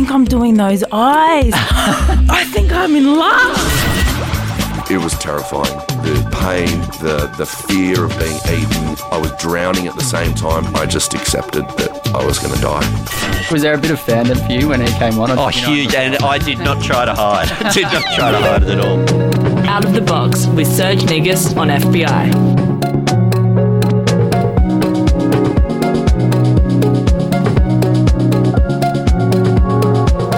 think I'm doing those eyes. I think I'm in love. It was terrifying. The pain, the the fear of being eaten. I was drowning at the same time. I just accepted that I was going to die. Was there a bit of fandom for you when he came on? Oh, huge. And I did not try to hide. did not try to hide it at all. Out of the Box with Serge Negus on FBI.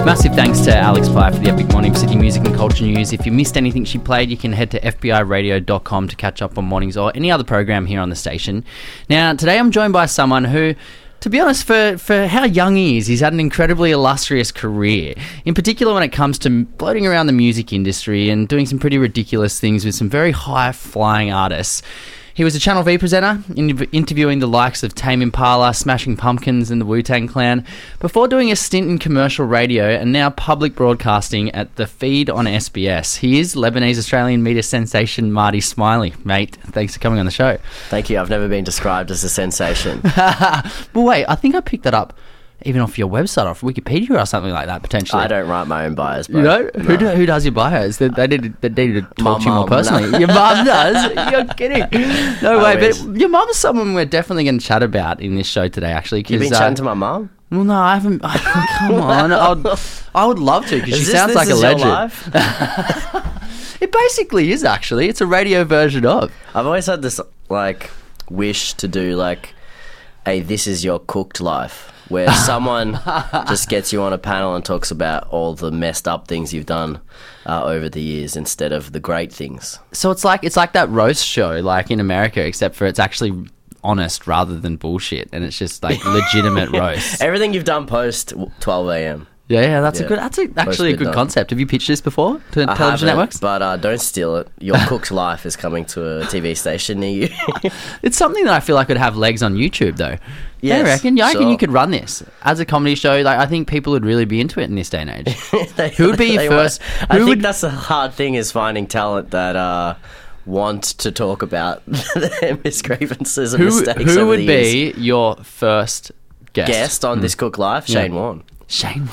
Massive thanks to Alex Pye for the epic morning for Sydney Music and Culture News. If you missed anything she played, you can head to FBIRadio.com to catch up on mornings or any other program here on the station. Now, today I'm joined by someone who to be honest, for, for how young he is, he's had an incredibly illustrious career. In particular, when it comes to floating around the music industry and doing some pretty ridiculous things with some very high flying artists. He was a Channel V presenter, in- interviewing the likes of Tame Impala, Smashing Pumpkins, and the Wu Tang Clan, before doing a stint in commercial radio and now public broadcasting at the feed on SBS. He is Lebanese Australian media sensation Marty Smiley. Mate, thanks for coming on the show. Thank you. I've never been described as a sensation. Well, wait, I think I picked that up even off your website, off Wikipedia or something like that, potentially. I don't write my own bios, bro. You know who, do, who does your bios? They, they need they need to talk to you more personally. no. Your mum does. You're kidding? No I way. wish. But your mum's someone we're definitely going to chat about in this show today. Actually, You've been uh, chatting to my mum? well, no, I haven't. come on, I'd, I would love to because she this- sounds this like a legend. life? It basically is actually. It's a radio version of. I've always had this like wish to do like a "This is your cooked life," where someone just gets you on a panel and talks about all the messed up things you've done uh, over the years instead of the great things. So it's like it's like that roast show, like in America, except for it's actually honest rather than bullshit, and it's just like legitimate roast. Everything you've done post 12 a.m. Yeah, yeah, that's a good. That's a, actually a good good done. concept. Have you pitched this before to I television networks? but uh, don't steal it. Your cook's life is coming to a TV station near you. It's something that I feel like could have legs on YouTube, though. Yeah, I reckon. Yeah, I reckon sure. you could run this as a comedy show. Like, I think people would really be into it in this day and age. They- Who would be your first- want- I who think would- that's the hard thing is finding talent that uh, want to talk about their misgrievances and who mistakes. who would be your first guest? guest on this Cook Life? Shane Warne. Shane.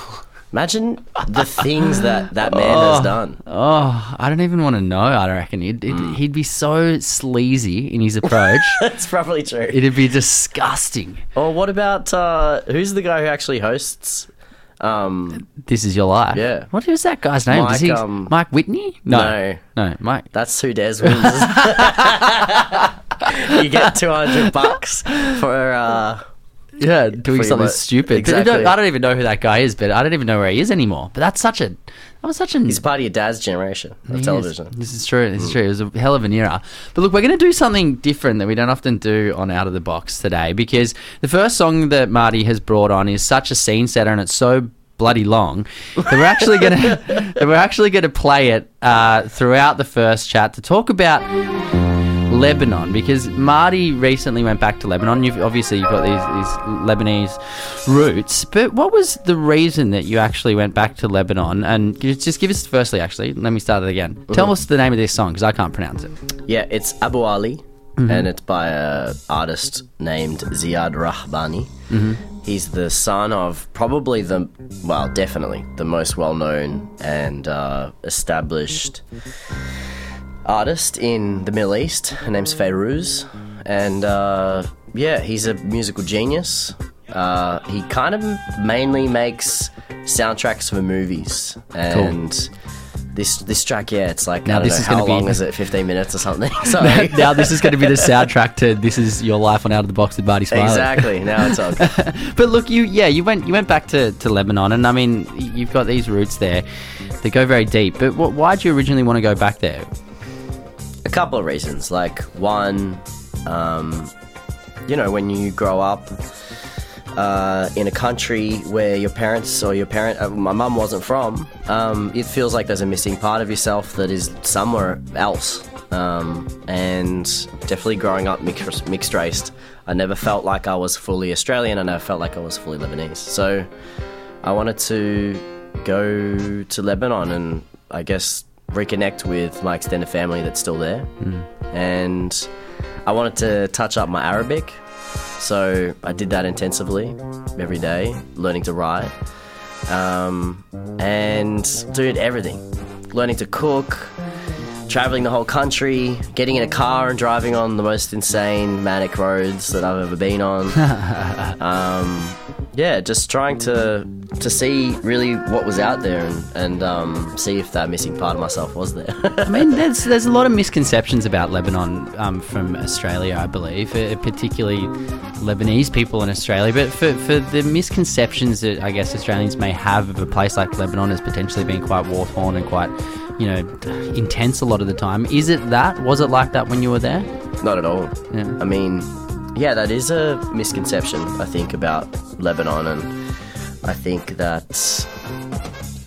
Imagine the things that that man has done. Oh, I don't even want to know. I reckon he'd, he'd, Mm. he'd be so sleazy in his approach. That's probably true. It'd be disgusting. Or what about uh, who's the guy who actually hosts? Um, This is your life. Yeah. What is that guy's name? Mike, he, um, Mike Whitney? no. no, Mike. that's who Des wins. you get two hundred bucks for. Uh, Yeah, doing something stupid. Exactly. don't, I don't even know who that guy is, but I don't even know where he is anymore. But that's such a that was such a he's part of your dad's generation of Yes, television. This is true. This is true. It was a hell of an era. But look, we're going to do something different that we don't often do on Out of the Box today because the first song that Marty has brought on is such a scene setter and it's so bloody long that we're actually going to that we're actually going to play it uh, throughout the first chat to talk about Lebanon because Marty recently went back to Lebanon. You've obviously you've got these, these Lebanese roots, but what was the reason that you actually went back to Lebanon? And just give us firstly, actually, let me start it again. Tell us the name of this song because I can't pronounce it. Yeah, it's Abu Ali, and it's by a artist named Ziad Rahbani. Mm-hmm. He's the son of probably the, well, definitely the most well-known and uh, established artist in the Middle East. Her name's Fairuz, and uh, yeah, he's a musical genius. Uh, he kind of mainly makes soundtracks for movies, and this this track, yeah, it's like Now this know is how gonna be- long is it? Fifteen minutes or something. Sorry. now this is going to be the soundtrack to "This Is Your Life" on Out of the Box with Marty Smiley. exactly. Now it's good. But look, you yeah, you went you went back to, to Lebanon, and I mean, you've got these roots there that go very deep. But wh- why did you originally want to go back there? A couple of reasons. Like one, um, you know, when you grow up uh, in a country where your parents or your parent, uh, my mum wasn't from, um, it feels like there's a missing part of yourself that is somewhere else. Um, and definitely growing up mixed, mixed raced, I never felt like I was fully Australian. and I never felt like I was fully Lebanese. So I wanted to go to Lebanon and I guess reconnect with my extended family that's still there. And I wanted to touch up my Arabic. So I did that intensively every day, learning to write. um, and doing everything, learning to cook, traveling the whole country, getting in a car and driving on the most insane manic roads that I've ever been on. um, yeah, just trying to to see really what was out there and, and um, see if that missing part of myself was there. I mean, there's there's a lot of misconceptions about Lebanon um, from Australia, I believe, uh, particularly Lebanese people in Australia. But for, for the misconceptions that I guess Australians may have of a place like Lebanon as potentially being quite war torn and quite, you know, intense a lot of the time, is it that? Was it like that when you were there? Not at all. Yeah. I mean, yeah, that is a misconception, I think, about Lebanon. And I think that,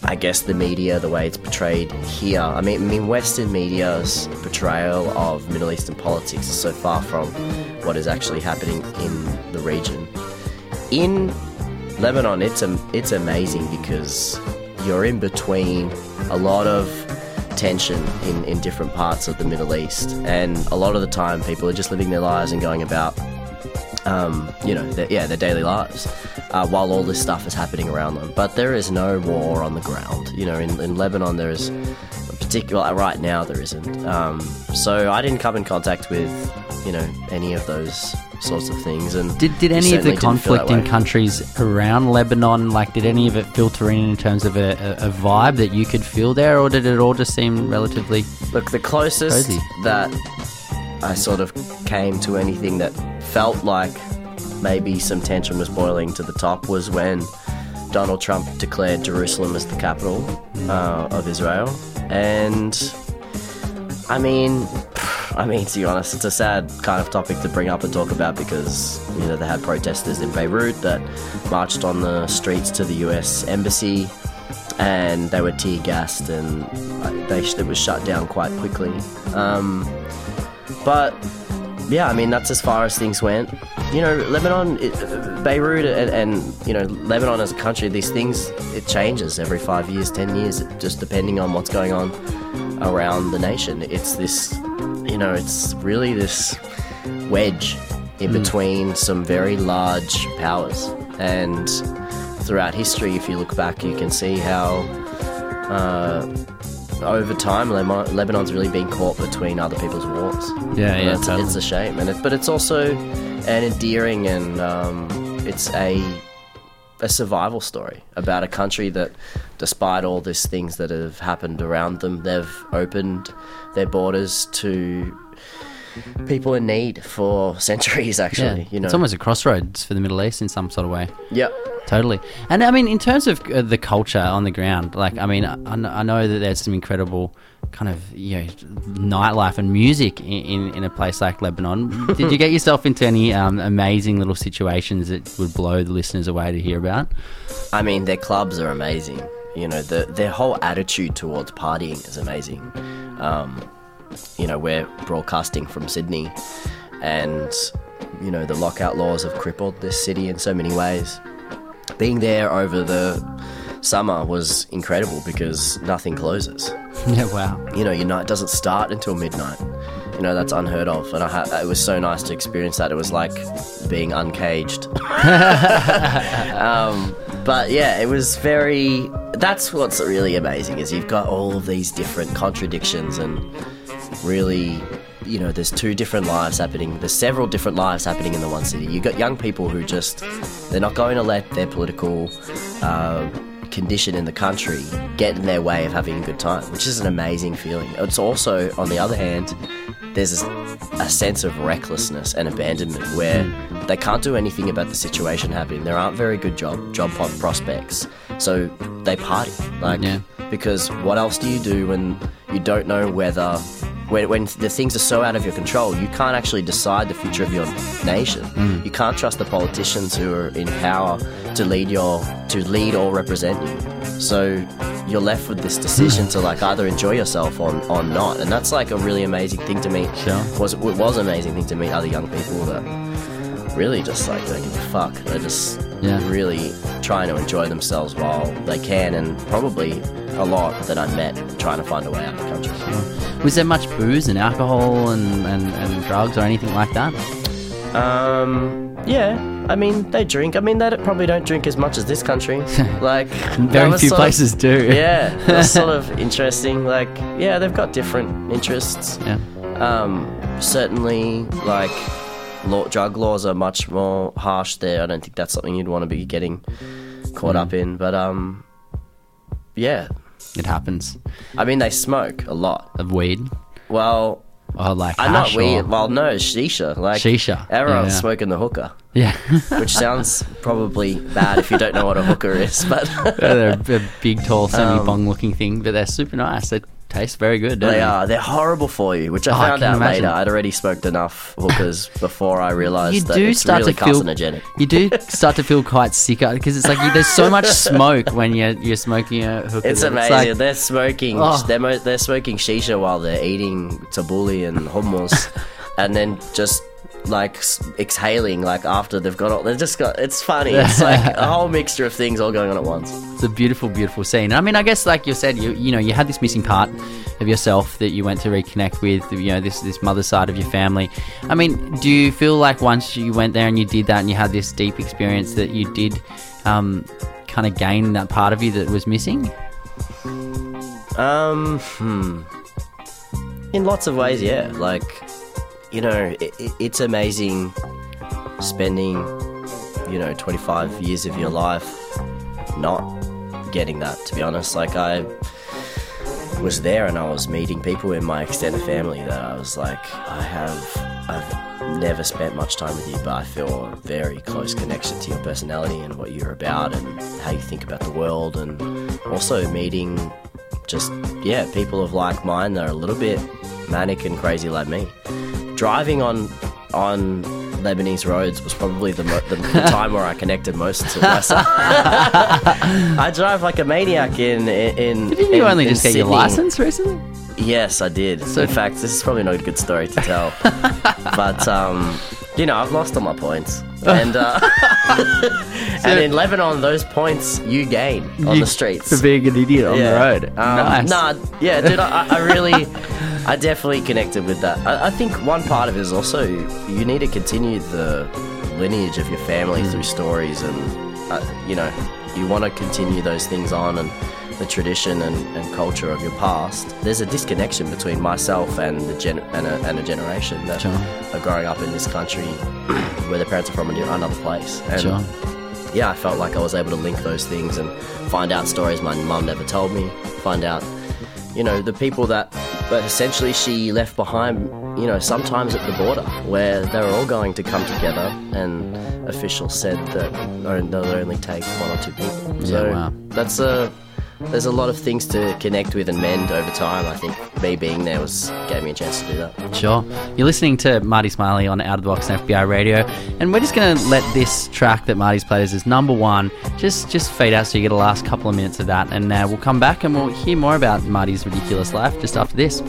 I guess, the media, the way it's portrayed here, I mean, I mean Western media's portrayal of Middle Eastern politics is so far from what is actually happening in the region. In Lebanon, it's, am- it's amazing because you're in between a lot of tension in, in different parts of the Middle East. And a lot of the time, people are just living their lives and going about, um, you know, their, yeah, their daily lives uh, while all this stuff is happening around them. But there is no war on the ground. You know, in, in Lebanon, there is particular right now there isn't. Um, so I didn't come in contact with, you know, any of those sorts of things. And Did, did any of the conflict didn't feel that conflicting way. countries around Lebanon, like, did any of it filter in in terms of a, a, a vibe that you could feel there, or did it all just seem relatively. Look, the closest Cozy. that I sort of came to anything that felt like maybe some tension was boiling to the top was when Donald Trump declared Jerusalem as the capital uh, of Israel. And I mean, I mean, to be honest, it's a sad kind of topic to bring up and talk about because you know they had protesters in Beirut that marched on the streets to the U.S. embassy, and they were tear gassed, and uh, they it was shut down quite quickly. Um, but yeah, I mean that's as far as things went. You know, Lebanon, it, Beirut, and, and you know Lebanon as a country, these things it changes every five years, ten years, just depending on what's going on around the nation. It's this, you know, it's really this wedge in between some very large powers, and throughout history, if you look back, you can see how. Uh, over time, Lebanon's really been caught between other people's wars. Yeah, yeah, it's, totally. it's a shame, and it, but it's also an endearing and um, it's a a survival story about a country that, despite all these things that have happened around them, they've opened their borders to people in need for centuries. Actually, Yeah, you know, it's almost a crossroads for the Middle East in some sort of way. yeah. Totally. And I mean, in terms of uh, the culture on the ground, like, I mean, I, I know that there's some incredible kind of, you know, nightlife and music in, in, in a place like Lebanon. Did you get yourself into any um, amazing little situations that would blow the listeners away to hear about? I mean, their clubs are amazing. You know, the, their whole attitude towards partying is amazing. Um, you know, we're broadcasting from Sydney, and, you know, the lockout laws have crippled this city in so many ways. Being there over the summer was incredible because nothing closes. yeah, wow. You know, your night doesn't start until midnight. You know, that's unheard of. And I ha- it was so nice to experience that. It was like being uncaged. um, but yeah, it was very. That's what's really amazing is you've got all of these different contradictions and really, you know, there's two different lives happening. There's several different lives happening in the one city. You've got young people who just they're not going to let their political. Uh, condition in the country get in their way of having a good time, which is an amazing feeling. It's also, on the other hand, there's a, a sense of recklessness and abandonment where they can't do anything about the situation happening. There aren't very good job job prospects, so they party. Like, Yeah. because what else do you do when you don't know whether when, when the things are so out of your control, you can't actually decide the future of your nation. Hmm. You can't trust the politicians who are in power to lead your to lead or represent you. So you're left with this decision hmm. to like either enjoy yourself or, or not, and that's like a really amazing thing to meet. Sure. Was it was an amazing thing to meet other young people that really just like don't give a fuck. They're just Yeah. really trying to enjoy themselves while they can, and probably a lot that I met trying to find a way out of the country. Was there much booze and alcohol and, and, and drugs or anything like that? Um, yeah, I mean, they drink. I mean, they probably don't drink as much as this country. Like, Very few sort of- places do. yeah, that's sort of interesting. Like, yeah, they've got different interests. Yeah. Um, certainly, like, law, drug laws are much more harsh there. I don't think that's something you'd want to be getting caught Mm. up in. But um, yeah, It happens. I mean, they smoke a lot. Of weed. Well, Or like I'm not hash weed. or- Well, no, shisha. Like Shisha, Everyone's yeah. smoking the hookah, Yeah. which sounds probably bad if you don't know what a hookah is. But they're a, a big, tall, semi-bong looking thing, but they're super nice. They taste very good, They they? are. They're horrible for you, which I Oh, found can out imagine. later. I'd already smoked enough hookahs before I realised You that do it's start really to feel carcinogenic. You do start to feel quite sick because it's like you, there's so much smoke when you're you're smoking a hookah. It's amazing. like- they're smoking. Oh. They're, mo- they're smoking shisha while they're eating tabbouleh and hummus, and then just like exhaling like after they've got all. They've just got. It's funny. It's like a whole mixture of things all going on at once. It's a beautiful, beautiful scene. I mean, I guess like you said, you you know, you had this missing part of yourself that you went to reconnect with. You know, this this mother side of your family. I mean, do you feel like once you went there and you did that and you had this deep experience that you did um, kind of gain that part of you that was missing? Um, hmm. In lots of ways, yeah. Like, you know, it, it, it's amazing spending, you know, 25 years of your life not getting that, to be honest. Like, I was there and I was meeting people in my extended family that I was like, I have, I've never spent much time with you, but I feel a very close connection to your personality and what you're about and how you think about the world, and also meeting just yeah people of like mind that are a little bit manic and crazy like me. Driving on on Lebanese roads was probably the, mo- the, the time where I connected most to myself. I drive like a maniac in in. Didn't you only just get your license recently? Yes, I did. in fact, this is probably not a good story to tell, but um, you know, I've lost all my points, and uh, and in Lebanon, those points you gain on You- the streets for being an idiot on the road. Um, nice. Nah, yeah, dude, I, I really, I definitely connected with that. I, I think one part of it is also you need to continue the lineage of your family Mm. through stories, and uh, you know, you want to continue those things on and the tradition and, and culture of your past. There's a disconnection between myself and the gen- and, a, and a generation that Sure. are growing up in this country where their parents are from another place. And Sure. yeah, I felt like I was able to link those things and find out stories my mum never told me. Find out, you know, the people that, but essentially she left behind, you know, sometimes at the border where they were all going to come together, and officials said that they'll only take one or two people. So wow. that's a. There's a lot of things to connect with and mend over time. I think me being there was gave me a chance to do that. Sure. You're listening to Marty Smiley on Out of the Box and FBI Radio, and we're just going to let this track that Marty's played as his number one just just fade out so you get the last couple of minutes of that, and uh, we'll come back and we'll hear more about Marty's ridiculous life just after this.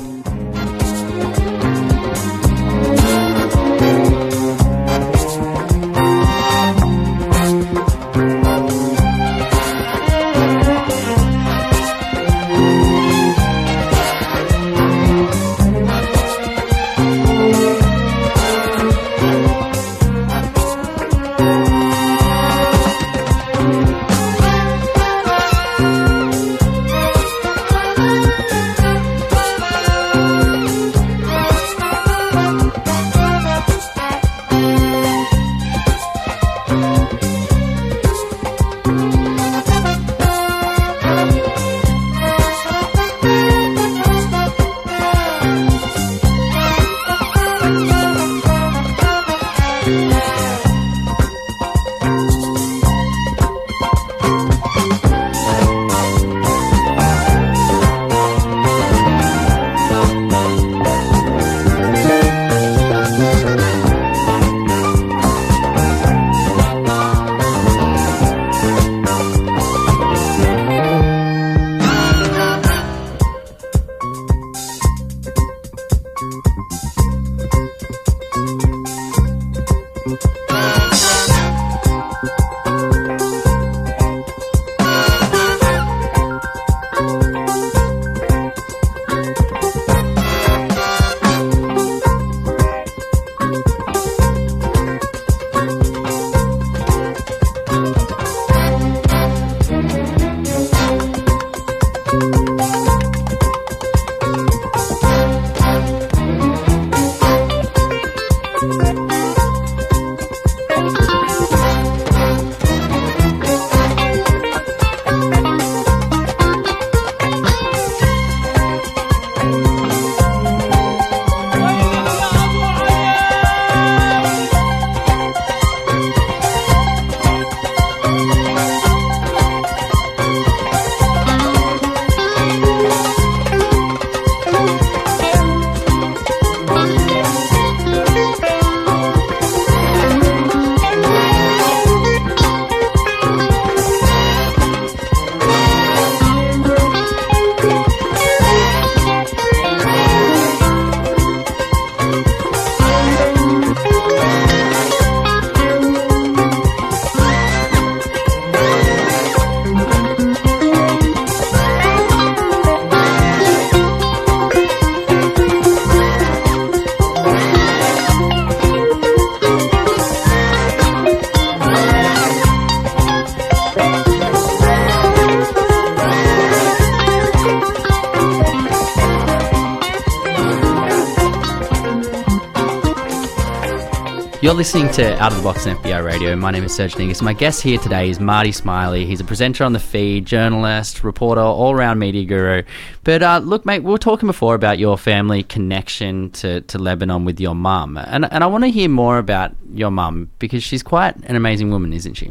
You're listening to Out of the Box on FBI Radio. My name is Serge Negus. My guest here today is Marty Smiley. He's a presenter on the feed, journalist, reporter, all round media guru. But uh, look, mate, we were talking before about your family connection to, to Lebanon with your mum. And, and I want to hear more about your mum because she's quite an amazing woman, isn't she?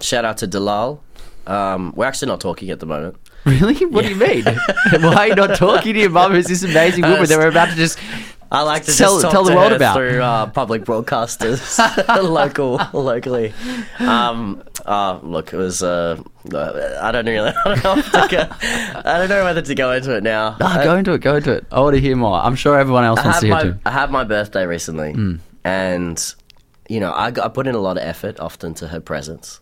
Shout out to Dalal. Um, we're actually not talking at the moment. Really? What do you mean? Why are you not talking to your mum who's this amazing woman that we're about to just. I like to Tell- tell the world about. through uh, public broadcasters, local, locally. Um, uh, look, it was. Uh, I don't really. I don't, know go, I don't know whether to go into it now. Ah, go into it, go into it. I want to hear more. I'm sure everyone else I wants to hear my too. I had my birthday recently, and you know I, got, I put in a lot of effort often to her presents.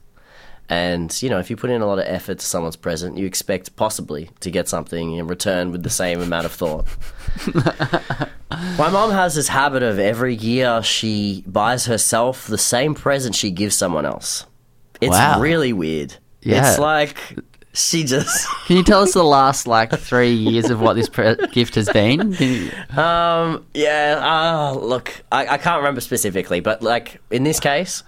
And you know, if you put in a lot of effort to someone's present, you expect possibly to get something in return with the same amount of thought. My mom has this habit of every year she buys herself the same present she gives someone else. It's Wow. really weird. Yeah. It's like she just Can you tell us the last like three years of what this pre- gift has been? You- Um. Yeah. Uh, look, I, I can't remember specifically, but like in this case,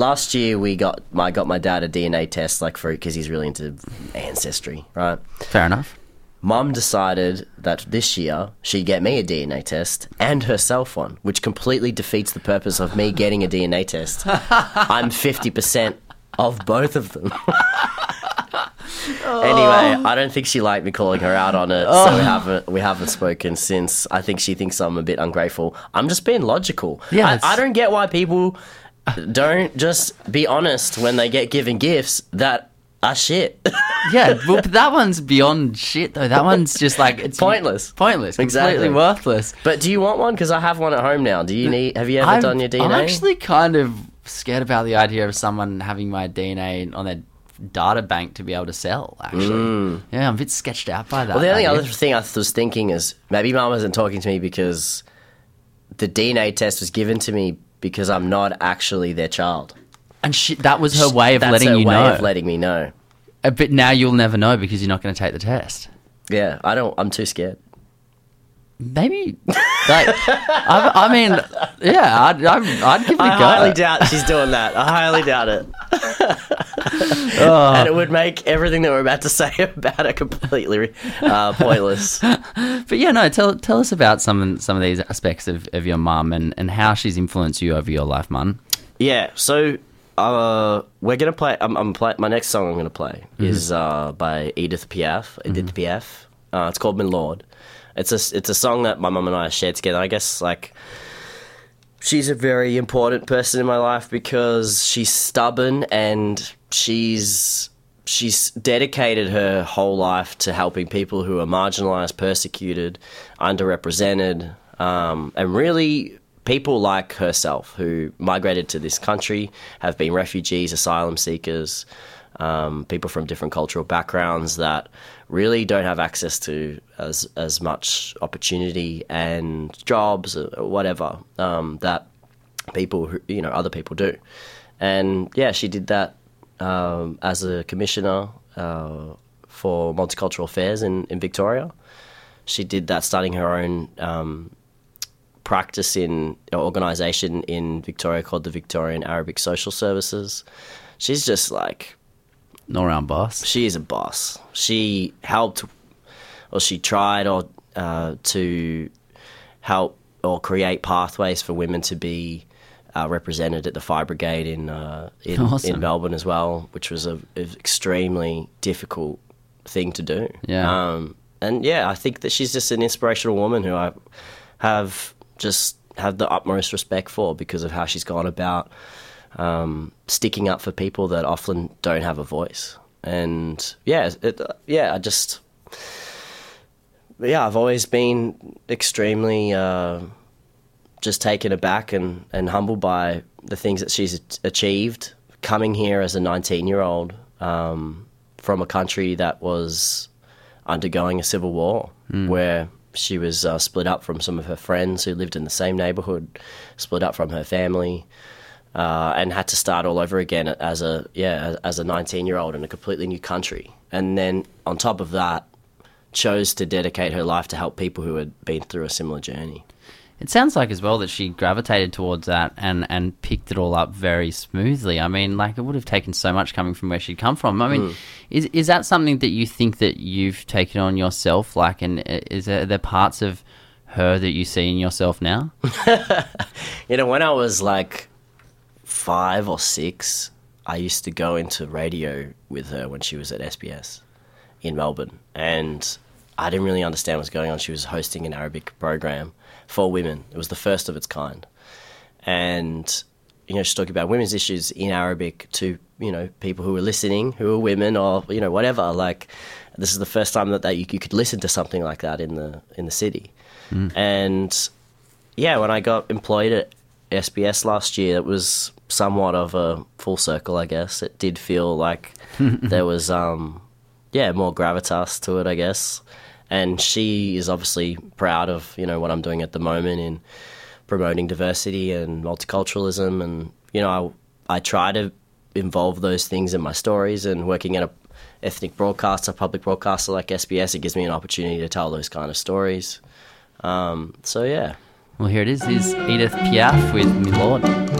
last year we got I got my dad a DNA test, like for because he's really into ancestry, right? Fair enough. Mum decided that this year she'd get me a DNA test and herself one, which completely defeats the purpose of me getting a DNA test. I'm fifty percent of both of them. Anyway, oh. I don't think she liked me calling her out on it, so we oh. haven't we haven't spoken since. I think she thinks I'm a bit ungrateful. I'm just being logical. Yeah, I, I don't get why people don't just be honest when they get given gifts that are shit. Yeah, well, but that one's beyond shit though. That one's just like it's Pointless. pointless, Exactly. completely worthless. but do you want one? Because I have one at home now. Do you need? Have you ever I'm, done your DNA? I'm actually kind of scared about the idea of someone having my DNA on their data bank to be able to sell. Actually, yeah, I'm a bit sketched out by that. Mm. Well, the only idea. other thing I was thinking is maybe mum wasn't talking to me because the DNA test was given to me because I'm not actually their child. and she, that was her way of That's letting her you way know. of letting me know. Uh, but now you'll never know because you're not going to take the test. Yeah, I don't. I'm too scared. Maybe, like, I, I mean, yeah, I'd, I'd, I'd give it a I go. highly doubt she's doing that. I highly doubt it. Oh. and it would make everything that we're about to say about it completely uh, pointless. But yeah, no, tell tell us about some some of these aspects of, of your mum and, and how she's influenced you over your life, Mun. Yeah, so uh, we're gonna play. I'm, I'm play. My next song I'm gonna play is uh, by Edith Piaf. Edith Piaf. Uh, it's called "Milord." It's a it's a song that my mum and I shared together. I guess like she's a very important person in my life because she's stubborn and she's she's dedicated her whole life to helping people who are marginalized, persecuted, underrepresented, um, and really people like herself who migrated to this country, have been refugees, asylum seekers, um, people from different cultural backgrounds that really don't have access to as as much opportunity and jobs or whatever um, that people who you know other people do. And yeah she did that um, as a commissioner uh, for multicultural affairs in, in victoria. She did that starting her own um, practice in or organization in victoria called the victorian arabic social services. She's just like All round boss. she is a boss. She helped, or she tried, or uh, to help or create pathways for women to be uh, represented at the Fire Brigade in uh, in, Awesome. in Melbourne as well, which was a, a extremely difficult thing to do. Yeah. Um, and yeah, I think that she's just an inspirational woman who I have just have the utmost respect for because of how she's gone about um, sticking up for people that often don't have a voice. And yeah, it, yeah, I just yeah, I've always been extremely uh, just taken aback and, and humbled by the things that she's achieved. Coming here as a 19 year old um, from a country that was undergoing a civil war, where she was uh, split up from some of her friends who lived in the same neighborhood, split up from her family, uh, and had to start all over again as a yeah as a 19 year old in a completely new country. And then on top of that, chose to dedicate her life to help people who had been through a similar journey. It sounds like as well that she gravitated towards that and, and picked it all up very smoothly. I mean, like it would have taken so much coming from where she'd come from. I mean, is is that something that you think that you've taken on yourself? Like, and uh, is there, are there parts of her that you see in yourself now? You know, when I was like five or six, I used to go into radio with her when she was at SBS in Melbourne. And I didn't really understand what was going on. She was hosting an Arabic program for women, it was the first of its kind. And, you know, she's talking about women's issues in Arabic to, you know, people who were listening, who were women or, you know, whatever. Like, this is the first time that, that you, you could listen to something like that in the in the city. Hmm. And yeah, when I got employed at SBS last year, it was somewhat of a full circle, I guess. It did feel like there was, um, yeah, more gravitas to it, I guess. And she is obviously proud of, you know, what I'm doing at the moment in promoting diversity and multiculturalism. And, you know, I, I try to involve those things in my stories and working at a ethnic broadcaster, public broadcaster like SBS, it gives me an opportunity to tell those kind of stories. Um, so, yeah. Well, here it is. Is Edith Piaf with Milord.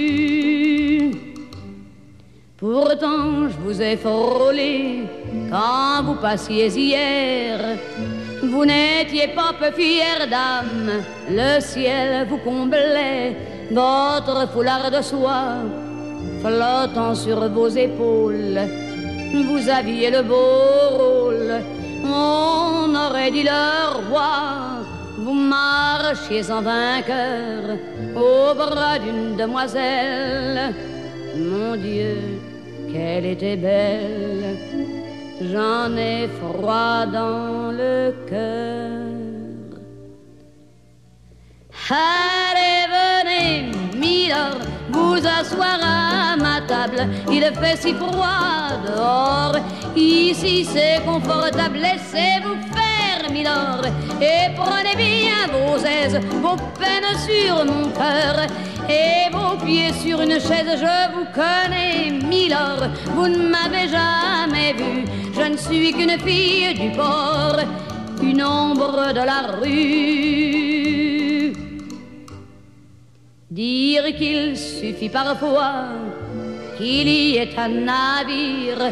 Pourtant, je vous ai frôlé quand vous passiez hier. Vous n'étiez pas peu fière d'âme, le ciel vous comblait, votre foulard de soie flottant sur vos épaules. Vous aviez le beau rôle, on aurait dit le roi. Vous marchiez en vainqueur au bras d'une demoiselle. Mon Dieu, qu'elle était belle. J'en ai froid dans le cœur. Allez, venez, Milord, vous asseoir à ma table. Il fait si froid dehors. Ici c'est confortable, laissez-vous faire, Et prenez bien vos aises, vos peines sur mon cœur. Et vos pieds sur une chaise, je vous connais, Milord. Vous ne m'avez jamais vu, je ne suis qu'une fille du port, une ombre de la rue. Dire qu'il suffit parfois qu'il y ait un navire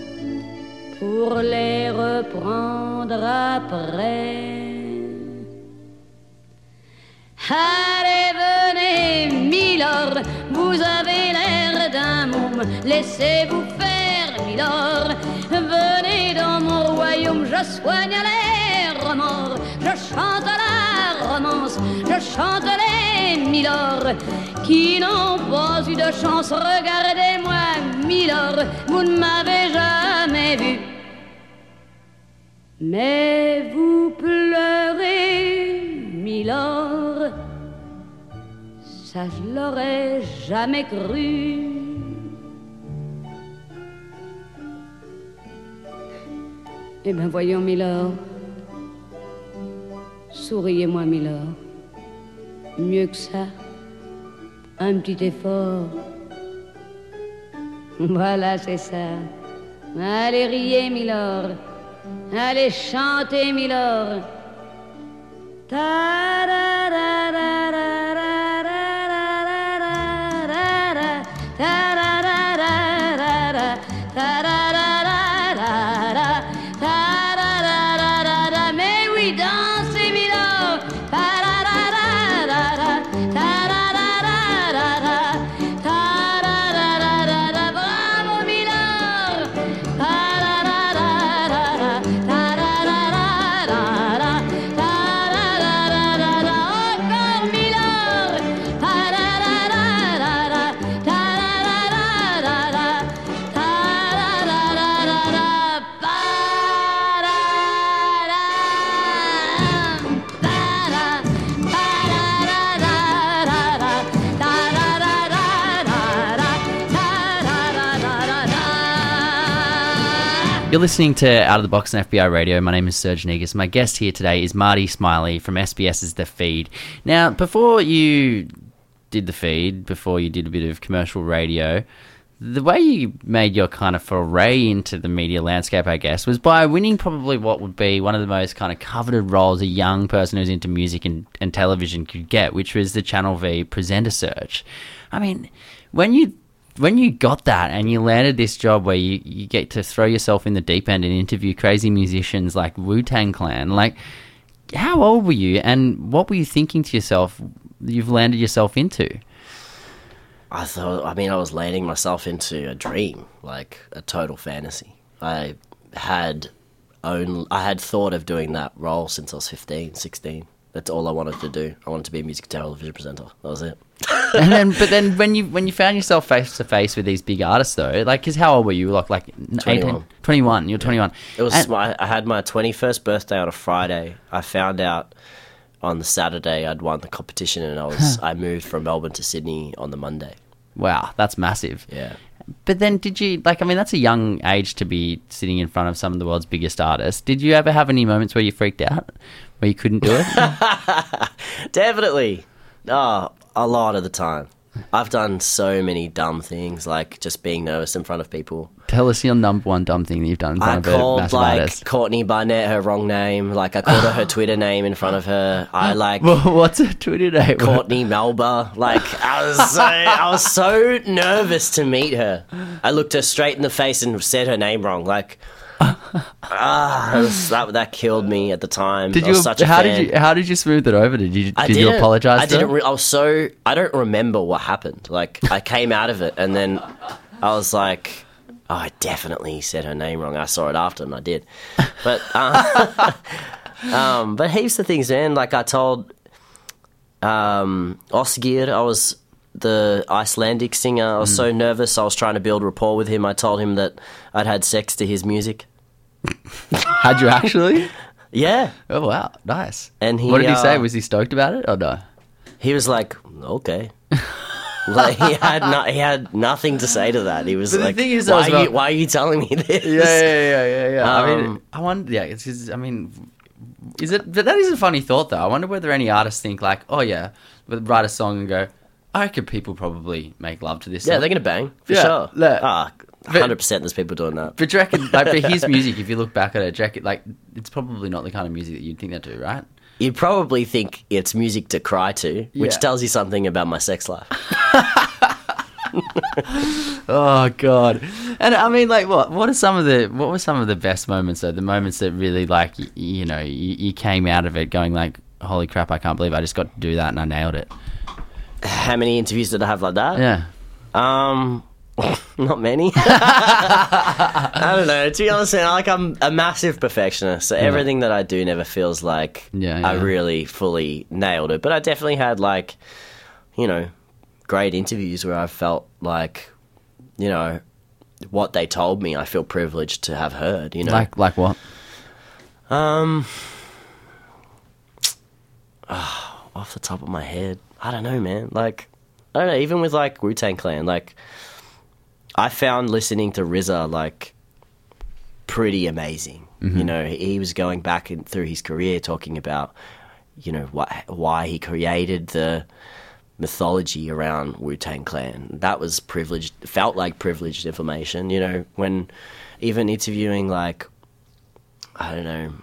pour les reprendre après. Allez, venez, Milord, vous avez l'air d'un môme, laissez-vous faire, Milord. Venez dans mon royaume, je soigne les remords, je chante la romance, je chante les Milord qui n'ont pas eu de chance. Regardez-moi, Milord, vous ne m'avez jamais vu. Mais vous pleurez, Milord, ça je l'aurais jamais cru. Eh bien voyons, Milord, souriez-moi, Milord, mieux que ça. Un petit effort. Voilà, c'est ça. Allez riez, Milord. Allez chanter, Milord. Ta You're listening to Out of the Box on FBI Radio. My name is Serge Negus. My guest here today is Marty Smiley from SBS's The Feed. Now, before you did The Feed, before you did a bit of commercial radio, the way you made your kind of foray into the media landscape, I guess, was by winning probably what would be one of the most kind of coveted roles a young person who's into music and, and television could get, which was the Channel V presenter search. I mean, when you when you got that and you landed this job where you, you get to throw yourself in the deep end and interview crazy musicians like Wu Tang Clan, like how old were you and what were you thinking to yourself you've landed yourself into? I thought, I mean, I was landing myself into a dream, like a total fantasy. I had own, I had thought of doing that role since I was 15, 16. That's all I wanted to do. I wanted to be a music television presenter. That was it. And then, but then when you when you found yourself face to face with these big artists, though, like, because how old were you? Like, like 21. 21. You're 21. It was And- my, I had my 21st birthday on a Friday. I found out on the Saturday I'd won the competition and I was I moved from Melbourne to Sydney on the Monday. wow, that's massive. Yeah. But then, did you like? I mean, that's a young age to be sitting in front of some of the world's biggest artists. Did you ever have any moments where you freaked out, where you couldn't do it? Definitely. Oh, a lot of the time. I've done so many dumb things, like just being nervous in front of people. Tell us your number one dumb thing that you've done in I of called massive like artist. Courtney Barnett her wrong name. Like I called her her Twitter name in front of her. I like what's a Twitter name? Courtney Melba. Like I was so I was so nervous to meet her. I looked her straight in the face and said her name wrong. Like ah, was- that that killed me at the time. Did I you? such a how fan. did you? How did you smooth it over? Did you? I Did you apologize? I didn't. Re- I was so. I don't remember what happened. Like I came out of it, and then I was like, "Oh, I definitely said her name wrong." I saw it after, and I did. But uh, um, but heaps of things, man. Like I told um, Ásgeir, I was the Icelandic singer. I was Mm. so nervous. I was trying to build rapport with him. I told him that I'd had sex to his music. Had you actually? Yeah, oh wow, nice. And he, what did he say? uh, Was he stoked about it or no? he was like, "Okay." like he had no, he had nothing to say to that. He was But the like, thing is, "Why as are you why are you telling me this?" Yeah, yeah, yeah, yeah, yeah. I mean, Um, I wonder. Yeah, it's. Just, I mean, is it? But that is a funny thought, though. I wonder whether any artists think like, oh yeah, would write a song and go, I reckon people probably make love to this. Yeah, song. they're gonna bang for Yeah, sure. Ah, hundred percent. There's people doing that. But do you reckon, like, but his music, if you look back at it, do reckon, like, it's probably not the kind of music that you'd think they do, right? You'd probably think it's music to cry to, which Yeah. tells you something about my sex life. Oh god! And I mean, like, what? What are some of the? What were some of the best moments? Though the moments that really, like, y- you know, you, you came out of it going like, "Holy crap! I can't believe I just got to do that and I nailed it." How many interviews did I have like that? Yeah. Um, not many. I don't know. To be honest, like I'm a massive perfectionist, so everything that I do never feels like Yeah, I really fully nailed it. But I definitely had like, you know, great interviews where I felt like, you know, what they told me, I feel privileged to have heard. You know, Like, like what? um, off the top of my head, I don't know, man. Like, I don't know. Even with like Wu Tang Clan, like, I found listening to RZA like pretty amazing. You know, he he was going back in, through his career talking about, you know, why why he created the mythology around Wu Tang Clan. That was privileged, felt like privileged information. You know, when even interviewing like, I don't know,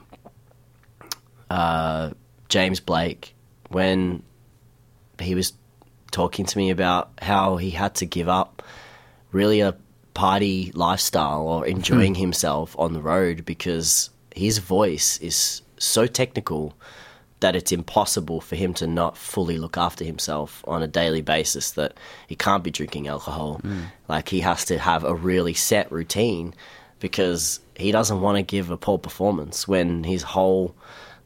uh, James Blake, when he was talking to me about how he had to give up really a party lifestyle or enjoying hmm. himself on the road because his voice is so technical that it's impossible for him to not fully look after himself on a daily basis that he can't be drinking alcohol. Hmm. Like he has to have a really set routine because he doesn't want to give a poor performance when his whole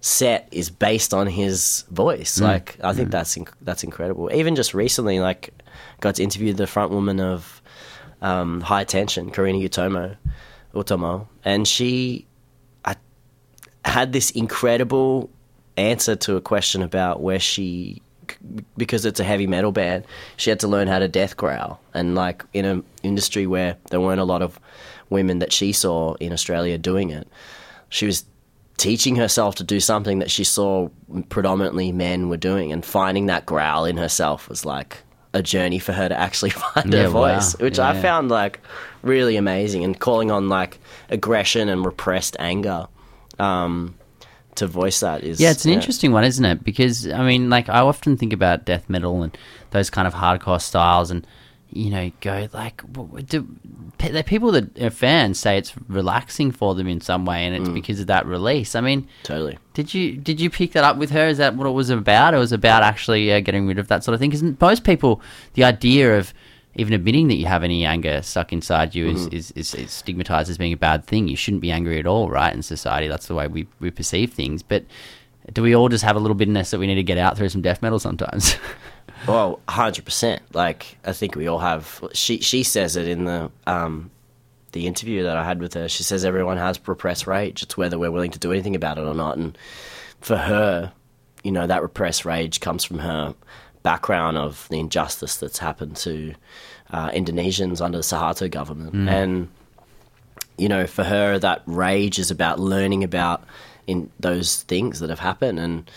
set is based on his voice. Hmm. Like i think that's inc- that's incredible. Even just recently like got to interview the front woman of um, High Tension, Karina Utomo, Utomo, and she I, had this incredible answer to a question about where she, because it's a heavy metal band, she had to learn how to death growl, and like in an industry where there weren't a lot of women that she saw in Australia doing it. She was teaching herself to do something that she saw predominantly men were doing, and finding that growl in herself was like a journey for her to actually find Yeah, her wow. voice, which Yeah, I yeah. found like really amazing, and calling on like aggression and repressed anger. Um, to voice that is Yeah, it's an interesting one, isn't it? Because I mean, like I often think about death metal and those kind of hardcore styles, and you know, go like, do the people that are fans say it's relaxing for them in some way, and it's Mm. because of that release. I mean, totally. did you did you pick that up with her? Is that what it was about? It was about actually uh, getting rid of that sort of thing. Because most people, the idea of even admitting that you have any anger stuck inside you is, is, is, is stigmatized as being a bad thing. You shouldn't be angry at all, right? In society, that's the way we, we perceive things. But do we all just have a little bitterness that we need to get out through some death metal sometimes? Well, hundred percent. Like I think we all have. She she says it in the um, the interview that I had with her. She says everyone has repressed rage. It's whether we're willing to do anything about it or not. And for her, you know, that repressed rage comes from her background of the injustice that's happened to uh, Indonesians under the Suharto government, and you know, for her, that rage is about learning about in those things that have happened and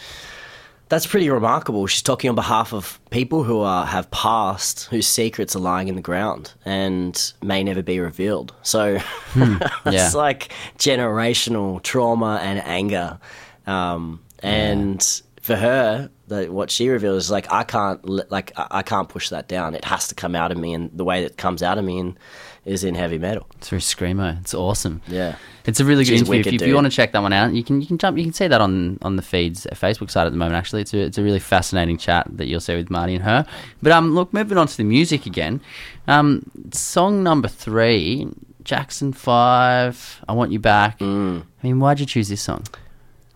that's pretty remarkable. She's talking on behalf of people who are have passed, whose secrets are lying in the ground and may never be revealed. So yeah. it's like generational trauma and anger. Um, and for her, the, what she reveals is like I can't like I, I can't push that down. It has to come out of me, and the way that it comes out of me in, is in heavy metal. it's very screamo. It's awesome. Yeah. It's a really good She's interview. wicked, if, you, if you want to check that one out, you can you can jump. You can see that on on the feeds uh, Facebook side at the moment. Actually, it's a it's a really fascinating chat that you'll see with Marty and her. But um, look, moving on to the music again. Um, song number three, Jackson Five. I want you back. Mm. I mean, why'd you choose this song?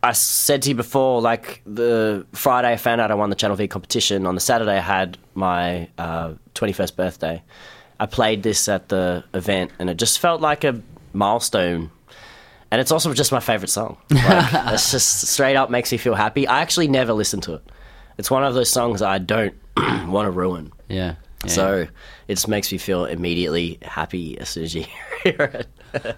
I said to you before, like the Friday I found out I won the Channel V competition. On the Saturday I had my uh, 21st birthday. I played this at the event, and it just felt like a milestone. And it's also just my favorite song. Like, it's just straight up makes me feel happy. I actually never listen to it. It's one of those songs I don't want to ruin. Yeah. yeah. So it just makes me feel immediately happy as soon as you hear it.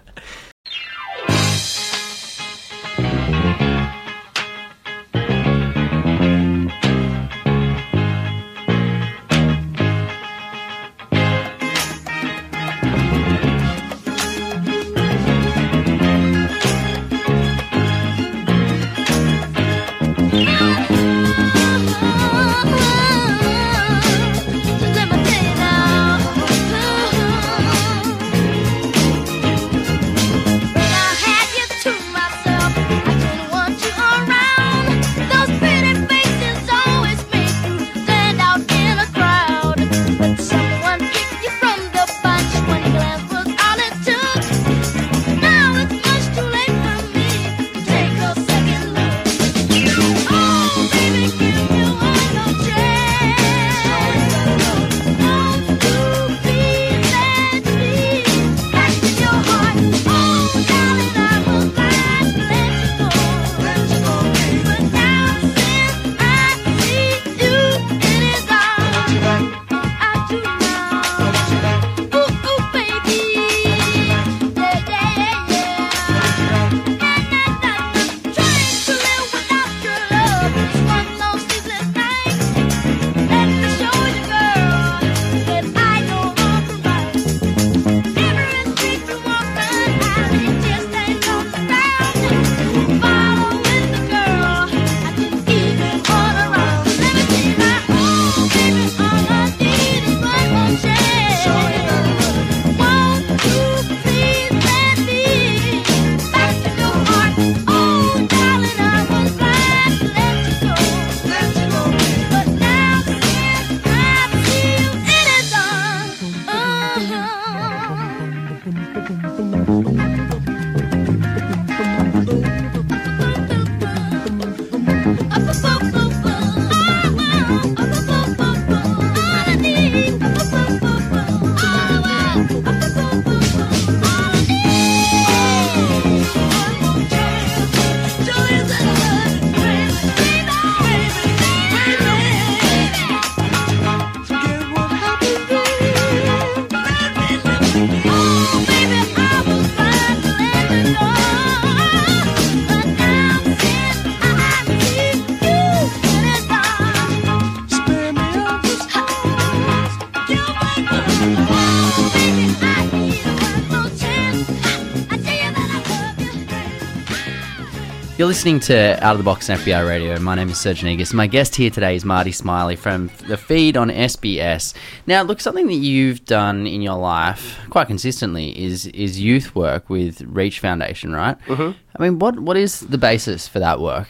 You're listening to Out of the Box on FBI Radio. My name is Serge Negus. My guest here today is Marty Smiley from the feed on SBS. Now, look, something that you've done in your life quite consistently is is youth work with Reach Foundation, right? Mm-hmm. I mean, what what is the basis for that work?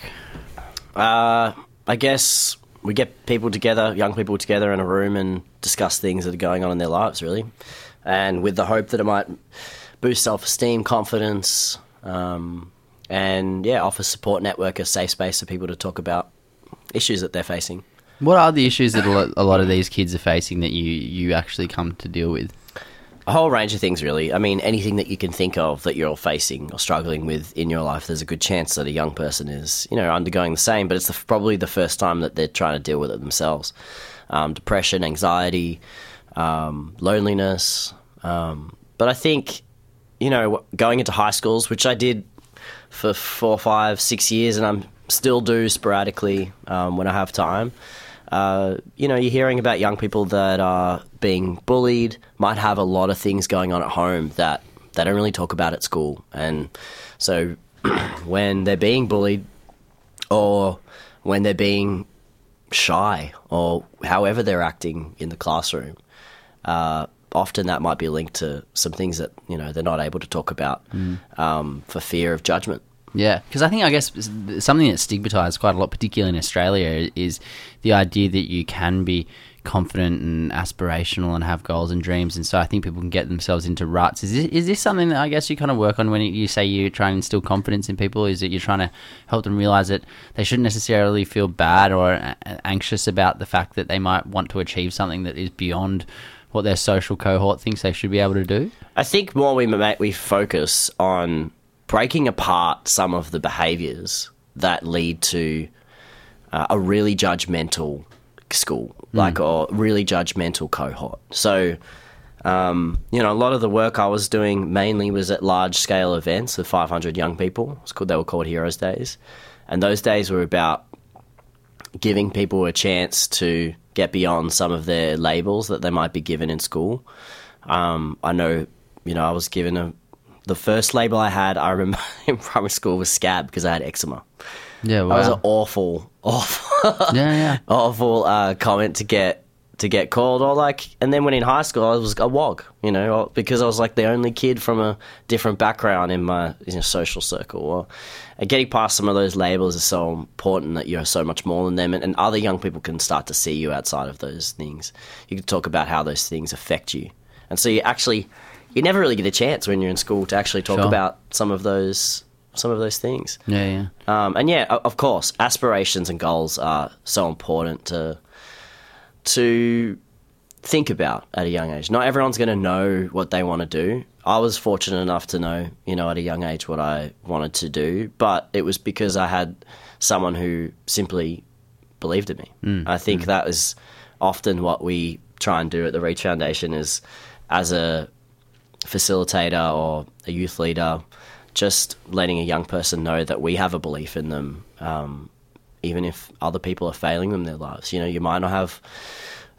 Uh, I guess we get people together, young people together in a room and discuss things that are going on in their lives, really. And with the hope that it might boost self esteem, confidence, um, and yeah, offer support network, a safe space for people to talk about issues that they're facing. What are the issues that a lot, of these kids are facing that you you actually come to deal with? A whole range of things, really. I mean, anything that you can think of that you're all facing or struggling with in your life, there's a good chance that a young person is, you know, undergoing the same. But it's the, probably the first time that they're trying to deal with it themselves. Um, depression, anxiety, um, loneliness. Um, but I think, you know, going into high schools, which I did for four, five, six years, and I'm still do sporadically um, when I have time. Uh, you know, you're hearing about young people that are being bullied, might have a lot of things going on at home that they don't really talk about at school. And so when they're being bullied or when they're being shy or however they're acting in the classroom, uh, often that might be linked to some things that, you know, they're not able to talk about um, for fear of judgment. Yeah, because I think I guess something that's stigmatized quite a lot, particularly in Australia, is the idea that you can be confident and aspirational and have goals and dreams, and so I think people can get themselves into ruts. Is this, is this something that I guess you kind of work on when you say you try and instill confidence in people? Is that you're trying to help them realize that they shouldn't necessarily feel bad or anxious about the fact that they might want to achieve something that is beyond what their social cohort thinks they should be able to do? I think more we ma- we focus on breaking apart some of the behaviours that lead to uh, a really judgmental school, like or really judgmental cohort. So, um, you know, a lot of the work I was doing mainly was at large scale events with 500 young people. It's called, they were called Heroes Days, and those days were about giving people a chance to get beyond some of their labels that they might be given in school. Um, I know, you know, I was given a the first label I had. I remember in primary school was scab because I had eczema. Yeah, That was an awful, awful, yeah, yeah. awful uh, comment to get to get called. Or like, and then when in high school, I was a wog, you know, because I was like the only kid from a different background in my you know, social circle. Or and getting past some of those labels is so important that you're so much more than them, and, and other young people can start to see you outside of those things. You can talk about how those things affect you, and so you actually. You never really get a chance when you're in school to actually talk Sure. about some of those some of those things. Yeah, yeah. Um, and yeah, of course, aspirations and goals are so important to to think about at a young age. Not everyone's going to know what they want to do. I was fortunate enough to know, you know, at a young age what I wanted to do, but it was because I had someone who simply believed in me. I think that is often what we try and do at the Reach Foundation is as a facilitator or a youth leader, just letting a young person know that we have a belief in them, um, even if other people are failing them their lives. You know, you might not have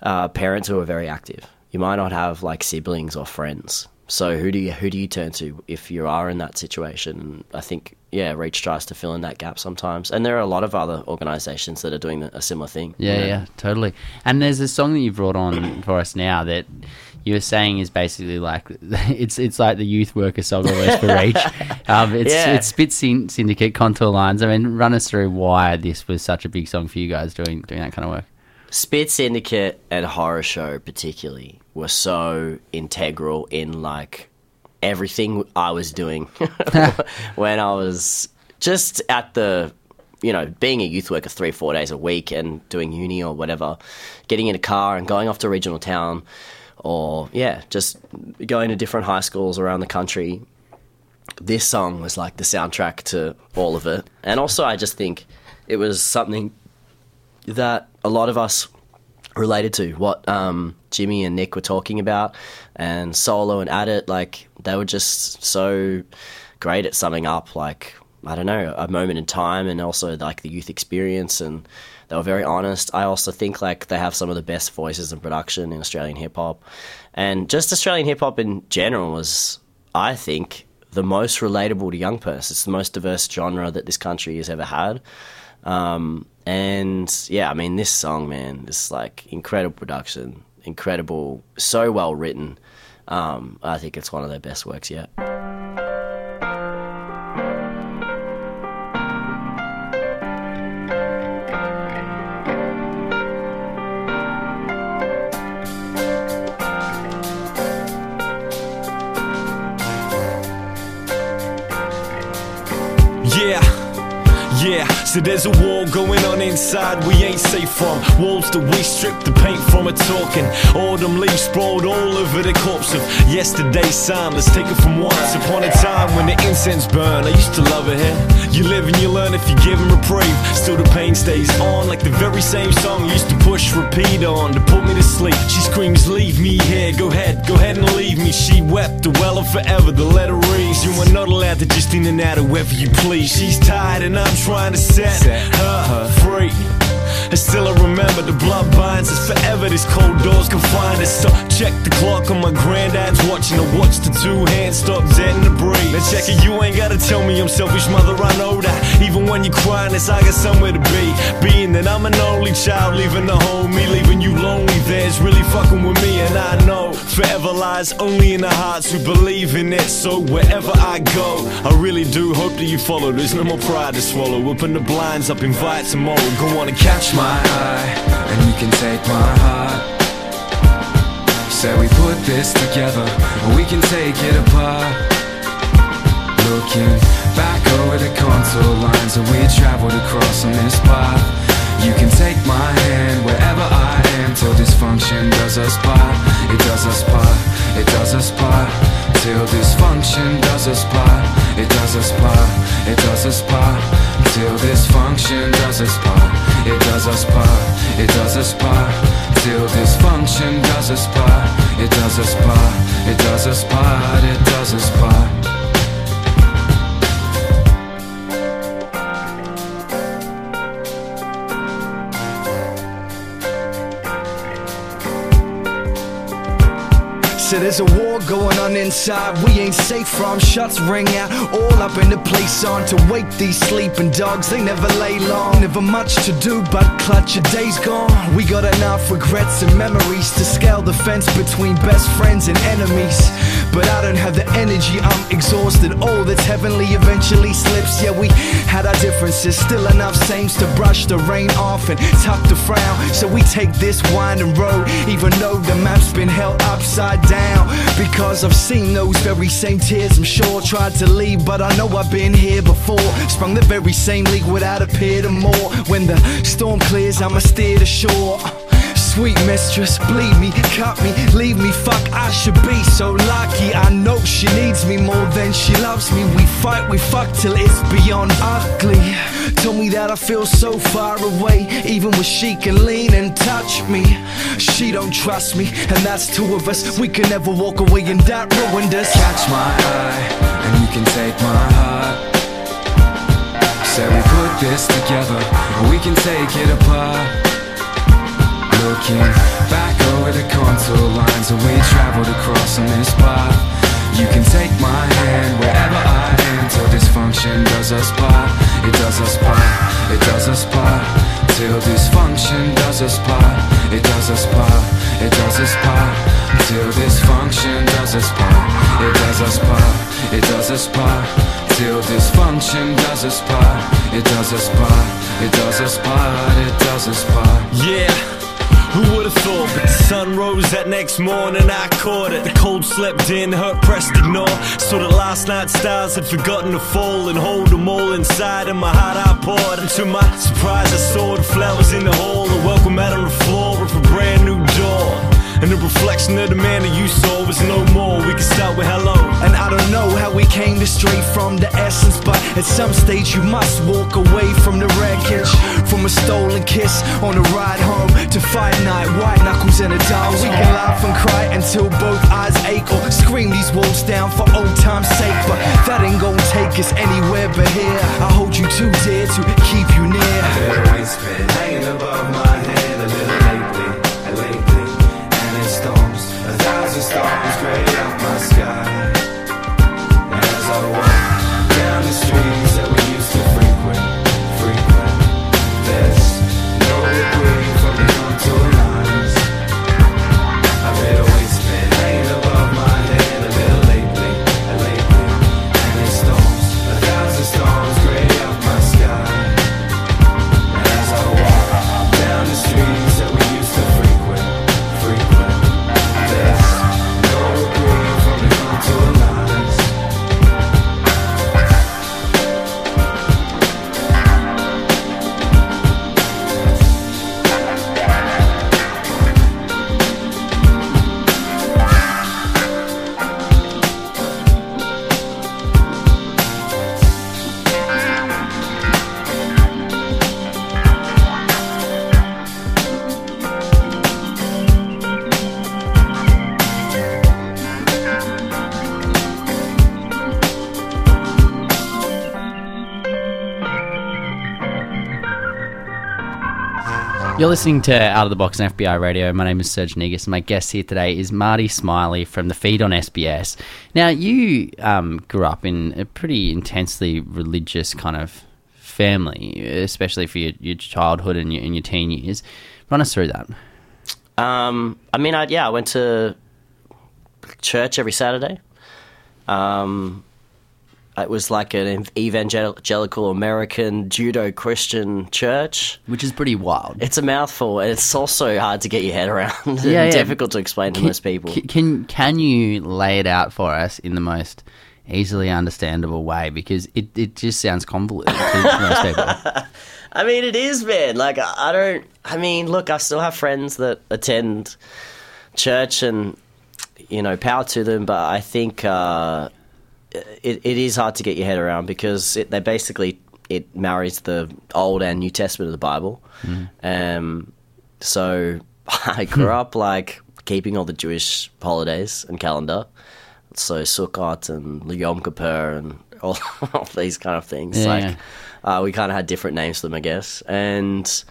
uh, parents who are very active. You might not have like siblings or friends. So who do you who do you turn to if you are in that situation? I think yeah, Reach tries to fill in that gap sometimes, and there are a lot of other organisations that are doing a similar thing. Yeah, you know? yeah, totally. And there's a song that you've brought on for us now that you're saying is basically like it's it's like the youth worker song almost for Reach. Um, it's Yeah. it's Spit Syn- Syndicate Contour Lines. I mean, run us through why this was such a big song for you guys doing doing that kind of work. Spit Syndicate and Horror Show particularly were so integral in like everything I was doing when I was just at the you know, being a youth worker three, four days a week and doing uni or whatever, getting in a car and going off to a regional town or yeah, just going to different high schools around the country. This song was like the soundtrack to all of it. And also I just think it was something that a lot of us related to what um, Jimmy and Nick were talking about, and Solo and Adit, like they were just so great at summing up, like I don't know, a moment in time, and also like the youth experience, and they were very honest. I also think like they have some of the best voices in production in Australian hip hop, and just Australian hip hop in general was, I think, the most relatable to young persons. It's the most diverse genre that this country has ever had. Um, and yeah, I mean, this song, man, is like incredible production, incredible, so well written. Um, I think it's one of their best works yet. So there's a war going on inside we ain't safe from. Walls that we strip the paint from are talking. Autumn leaves sprawled all over the corpse of yesterday's sun. Let's take it from once upon a time when the incense burned. I used to love it here. You live and you learn if you give 'em reprieve. Still the pain stays on like the very same song used to push repeat on to put me to sleep. She screams, Leave me here. Go ahead, go ahead and leave me. She wept, the well of forever. The letter reads, You are not allowed to just in and out of wherever you please. She's tired and I'm trying to set her free. And still I remember the blood binds us forever. These cold doors confine us. So check the clock on my granddad's watching. I watch the two hands stop dead in the breeze. Now check it, you ain't gotta tell me I'm selfish, mother. I know that. Even when you're crying, it's I got somewhere to be. Being that I'm an only child, leaving the home, me leaving you lonely. There's really fucking with me, and I know forever lies only in the hearts who believe in it. So wherever I go, I really do hope that you follow. There's no more pride to swallow. Open the blinds up, invite tomorrow. Go on and catch my eye, and you can take my heart. Said we put this together, and we can take it apart. Looking back over the contour lines that we traveled across on this path. You can take my hand wherever I am till dysfunction does us part. It does us part. It does us part. Till dysfunction does us part. It does us part. It does us part. Till dysfunction does us part. It does us part. It does us part. Till dysfunction does us part. It does us part. It does us part. It does us part. There's a war going on inside. We ain't safe from Shots ring out. All up in the place on To wake these sleeping dogs, they never lay long Never much to do but clutch, a day's gone. We got enough regrets and memories To scale the fence between best friends and enemies. But I don't have the energy, I'm exhausted. All that's heavenly eventually slips. Yeah, we had our differences, still enough sames To brush the rain off and tuck the frown. So we take this winding road Even though the map's been held upside down Because I've seen those very same tears I'm sure. Tried to leave but I know I've been here before. Sprung the very same leak without a peer to more. When the storm clears I'ma steer to shore Sweet mistress, bleed me, cut me, leave me, fuck, I should be so lucky. I know she needs me more than she loves me. We fight, we fuck till it's beyond ugly. Told me that I feel so far away Even when she can lean and touch me. She don't trust me, and that's two of us. We can never walk away and that ruined us Catch my eye, and you can take my heart. Said we put this together, we can take it apart Looking back over the contour lines that we traveled across on this path You can take my hand wherever I am Till dysfunction does us part It does us part, it does us part Till dysfunction does us part It does us part, it does us part Till dysfunction does us part It does us part, it does us part Till dysfunction does us part It does us part, it does us part It does us part Yeah. Who would've thought? But the sun rose that next morning, I caught it. The cold slept in, hurt pressed ignore. So that last night's stars had forgotten to fall and hold them all inside. In my heart, I poured. And to my surprise, I saw the flowers in the hall. A welcome mat on the floor of a brand new door. And the reflection of the man that you saw was no more. We can start with hello. And I don't know how we came to stray from the essence But at some stage you must walk away from the wreckage. From a stolen kiss on the ride home To fight night, white knuckles and a dog We can laugh and cry until both eyes ache Or scream these walls down for old time's sake. But that ain't gonna take us anywhere but here. I hold you too dear You're listening to Out of the Box on FBI Radio. My name is Serge Negus. My guest here today is Marty Smiley from the feed on SBS. Now, you um, grew up in a pretty intensely religious kind of family, especially for your, your childhood and your, and your teen years. Run us through that. Um, I mean, I, yeah, I went to church every Saturday. Um, it was like an evangelical American Judeo Christian church, which is pretty wild. It's a mouthful, and it's also hard to get your head around. and Yeah, yeah. difficult to explain to most people. Can can you lay it out for us in the most easily understandable way? Because it, it just sounds convoluted to most people. I mean, it is, man. Like, I I don't. I mean, look, I still have friends that attend church, and you know, power to them. But I think uh, it, it is hard to get your head around because it, they basically it marries the Old and New Testament of the Bible. Um, so I grew up like keeping all the Jewish holidays and calendar. So Sukkot and Yom Kippur and all, all these kind of things. Yeah, like. Uh, we kind of had different names for them, I guess. And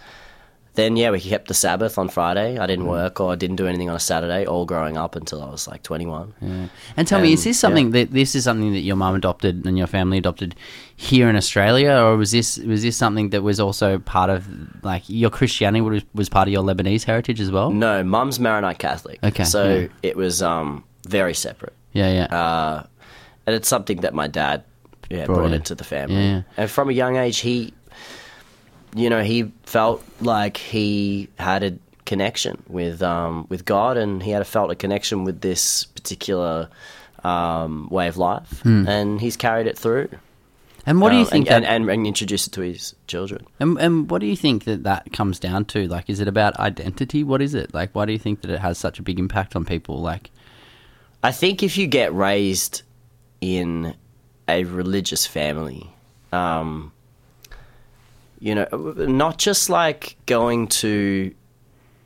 then yeah, we kept the Sabbath on Friday. I Mm. didn't work or I didn't do anything on a Saturday. All growing up until I was like twenty one. Yeah. And tell me, is this something that this is something that your mum adopted and your family adopted here in Australia, or was this was this something that was also part of like your Christianity was, was part of your Lebanese heritage as well? No, Mum's Maronite Catholic. Okay, so yeah. it was um, very separate. Yeah, yeah. Uh, and it's something that my dad yeah, Brought brought, into the family. Yeah. And from a young age, he, you know, he felt like he had a connection with um, with God, and he had a, felt a connection with this particular um, way of life, Hmm. and he's carried it through. And what do you Um, think And, that- and, and, and introduced it to his children. And, and what do you think that that comes down to? Like, is it about identity? What is it? Like, why do you think that it has such a big impact on people? Like, I think if you get raised in a religious family, um, you know, not just like going to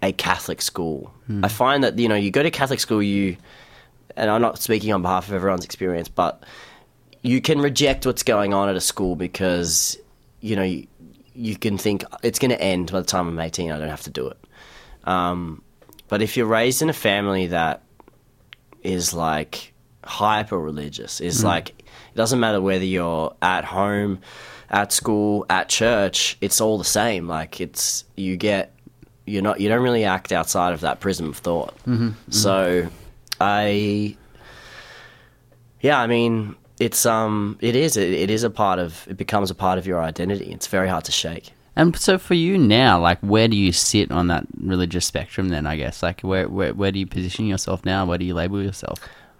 a Catholic school. Hmm. I find that you know, you go to Catholic school, you, and I'm not speaking on behalf of everyone's experience, but you can reject what's going on at a school because you know you, you can think it's going to end by the time I'm 18. I don't have to do it. Um, but if you're raised in a family that is like hyper religious, is Mm. like it doesn't matter whether you're at home, at school, at church, it's all the same. Like it's you get you're not you don't really act outside of that prism of thought. Mhm, mhm. So I yeah, I mean it's um it is it, it is a part of it becomes a part of your identity. It's very hard to shake. and so for you now, like, where do you sit on that religious spectrum? Then, I guess, like, where where where do you position yourself now? Where do you label yourself?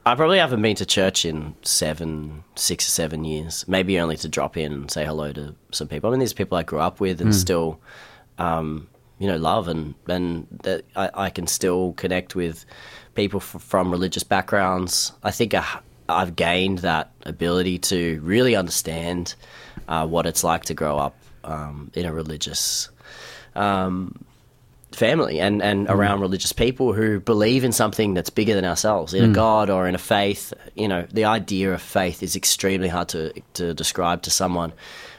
I probably haven't been to church in seven, six or seven years. Maybe only to drop in and say hello to some people. I mean, these people I grew up with and Mm. still, um, you know, love and and that I, I can still connect with people f- from religious backgrounds. I think I, I've gained that ability to really understand uh, what it's like to grow up um, in a religious. Um, family and, and Mm. around religious people who believe in something that's bigger than ourselves, in a Mm. God or in a faith. You know, the idea of faith is extremely hard to, to describe to someone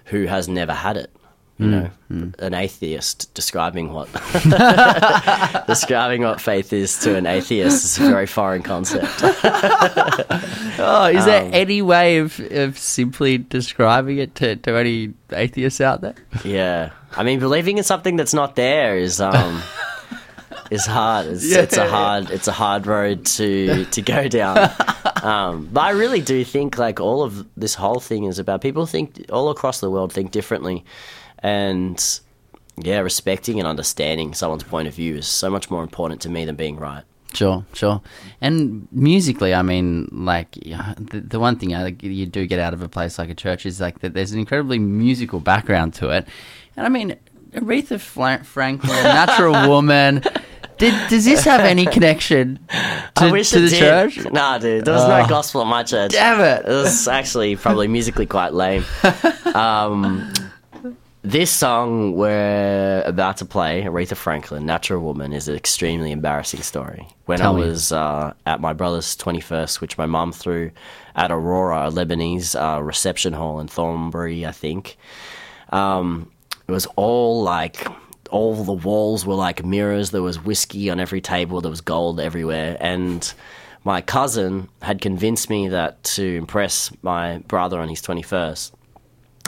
who has never had it. You Mm, know, an atheist describing what describing what faith is to an atheist is a very foreign concept. Oh, is there Um, any way of, of simply describing it to, to any atheists out there? Yeah, I mean, believing in something that's not there is um is hard. It's, Yeah. it's a hard it's a hard road to to go down. Um, but I really do think like all of this whole thing is about people think all across the world think differently, and yeah, respecting and understanding someone's point of view is so much more important to me than being right. Sure, sure. And musically, I mean, like the, the one thing I think you do get out of a place like a church is like that. There's an incredibly musical background to it, and I mean, Aretha Franklin, Natural Woman. Did does this have any connection to, I wish to it the did. church? Nah, dude, there was Oh. no gospel at my church. Damn it! It was actually probably musically quite lame. Um, this song we're about to play, Aretha Franklin, "Natural Woman," is an extremely embarrassing story. When Tell I was uh, at my brother's twenty-first, which my mum threw at Aurora, a Lebanese uh, reception hall in Thornbury, I think. Um, it was all like all the walls were like mirrors. There was whiskey on every table. There was gold everywhere. And my cousin had convinced me that to impress my brother on his 21st,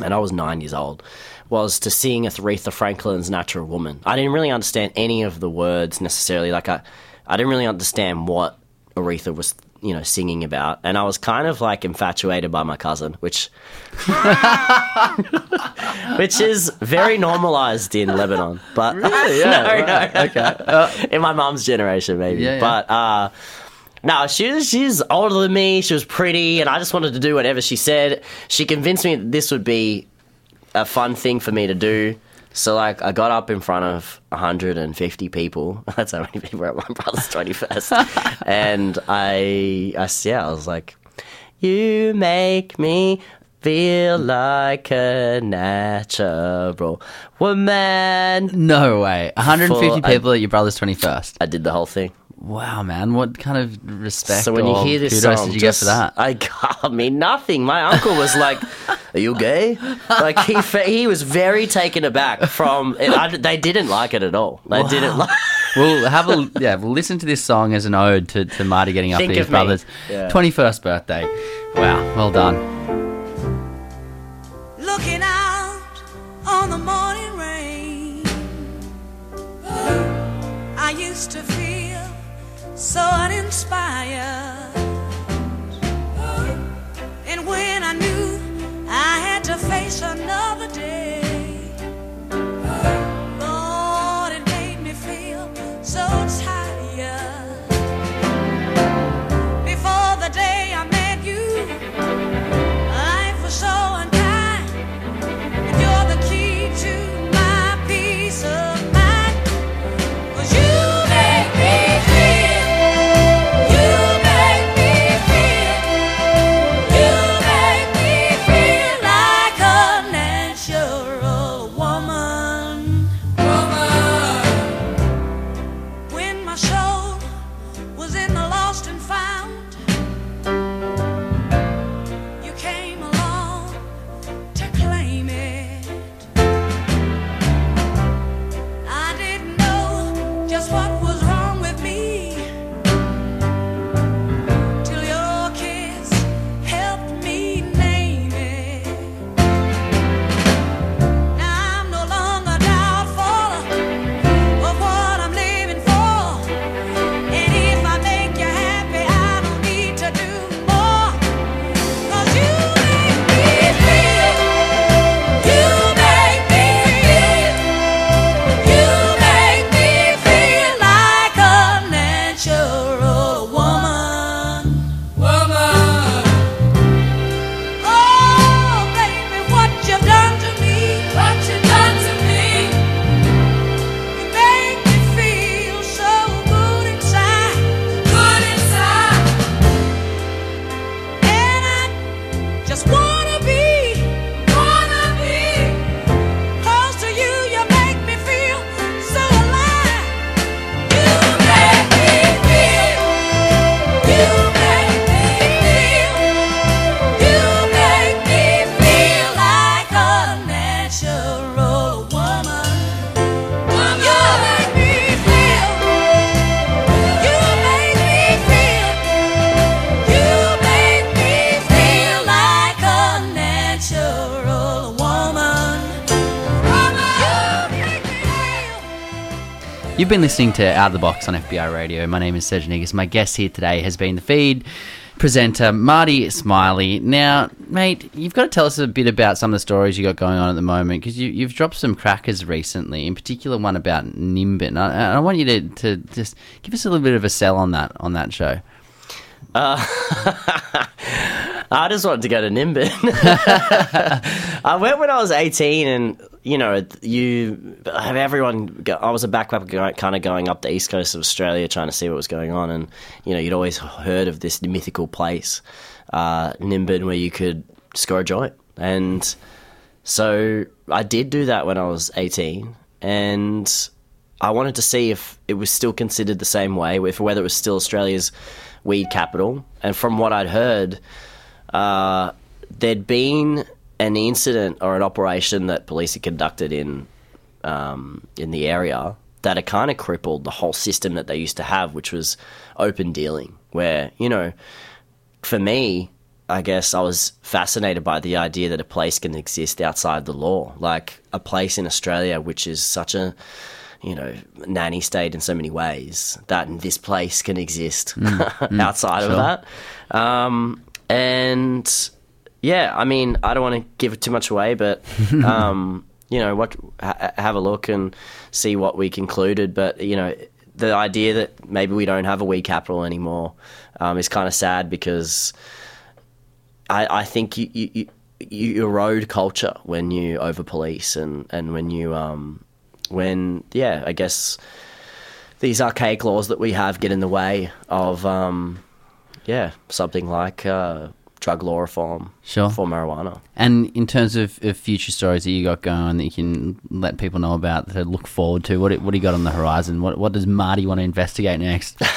and I was nine years old, was to sing Aretha Franklin's Natural Woman. I didn't really understand any of the words necessarily. Like, I, I didn't really understand what Aretha was, you know, singing about. And I was kind of like infatuated by my cousin, which which is very normalized in Lebanon. But Really? Yeah, no, right. no. Okay. Uh, in my mom's generation, maybe. Yeah, yeah. But uh, no, she was she's older than me. She was pretty, and I just wanted to do whatever she said. She convinced me that this would be a fun thing for me to do. So like, I got up in front of 150 people. That's how many people were at my brother's 21st, and I, I yeah, I was like, "You make me." Feel like a natural woman. no way. 150 For people at your brother's 21st. I did the whole thing. Wow, man. What kind of respect So when you hear this kudos song, did you just, get for that? I got me nothing. My uncle was like, "Are you gay?" Like he fe- he was very taken aback from. It, I, they didn't like it at all. They didn't like. we'll have a yeah. We'll listen to this song as an ode to, to Marty getting up Think to his of me. brother's Yeah. twenty first birthday. Wow, well done. looking out on the morning rain. I used to feel so uninspired. And when I knew I had to face another day, You've been listening to Out of the Box on FBI Radio. My name is Serge Negus. My guest here today has been the feed presenter Marty Smiley. Now, mate, you've got to tell us a bit about some of the stories you got going on at the moment because you, you've dropped some crackers recently, in particular one about Nimbin. I, I want you to, to just give us a little bit of a sell on that on that show. Uh, I just wanted to go to Nimbin. I went when I was 18, and you know, you have everyone. Go, I was a backpacker, kind of going up the east coast of Australia, trying to see what was going on, and you know, you'd always heard of this mythical place, uh, Nimbin, where you could score a joint, and so I did do that when I was 18, and I wanted to see if it was still considered the same way, if whether it was still Australia's weed capital. And from what I'd heard, uh, there'd been an incident or an operation that police had conducted in um, in the area that it kind of crippled the whole system that they used to have, which was open dealing, where you know, for me, I guess I was fascinated by the idea that a place can exist outside the law, like a place in Australia, which is such a you know nanny state in so many ways that this place can exist mm, outside of that. Um, and yeah, I mean, I don't want to give it too much away, but um, you know, what ha- have a look and see what we concluded. But you know, the idea that maybe we don't have a wee capital anymore um, is kind of sad because I, I think you, you, you, you erode culture when you over police and, and when you um, when yeah, I guess these archaic laws that we have get in the way of um, yeah something like uh, drug law reform Sure. for marijuana. And in terms of, of future stories that you got going that you can let people know about to look forward to, what what do you got on the horizon? What what does Marty want to investigate next?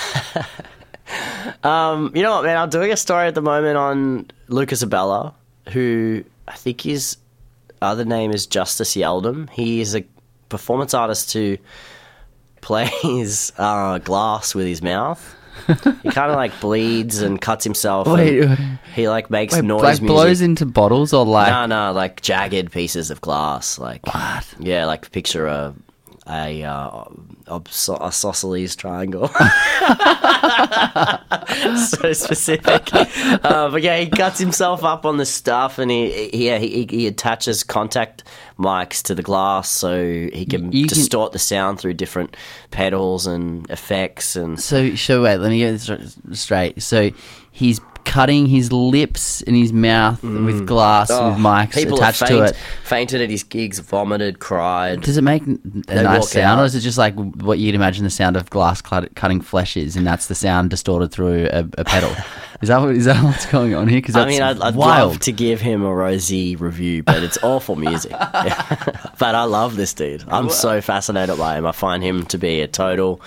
Um, you know what, man? I'm doing a story at the moment on Lucas Abela, who I think his other name is Justice Yeldham. He is a performance artist who plays uh, glass with his mouth. He kind of like bleeds and cuts himself. wait. he like makes Wait, noise like music. blows into bottles or like no, no, like jagged pieces of glass. Like What? Yeah, like picture a a uh, obso- isosceles triangle. so specific. Uh, but yeah, he cuts himself up on the stuff, and he, he yeah he, he attaches contact mics to the glass so he can You can- distort the sound through different pedals and effects and. So, so wait, let me get this straight. So, he's cutting his lips and his mouth mm. with glass Oh, with mics people attached have to it. Fainted at his gigs, vomited, cried. Does it make a They nice sound, or is it just like what you'd imagine the sound of glass cutting flesh is, and that's the sound distorted through a, a pedal? is that what, is that what's going on here? Because I mean, I'd, I'd love to give him a rosy review, but it's awful music. but I love this dude. I'm so fascinated by him. I find him to be a total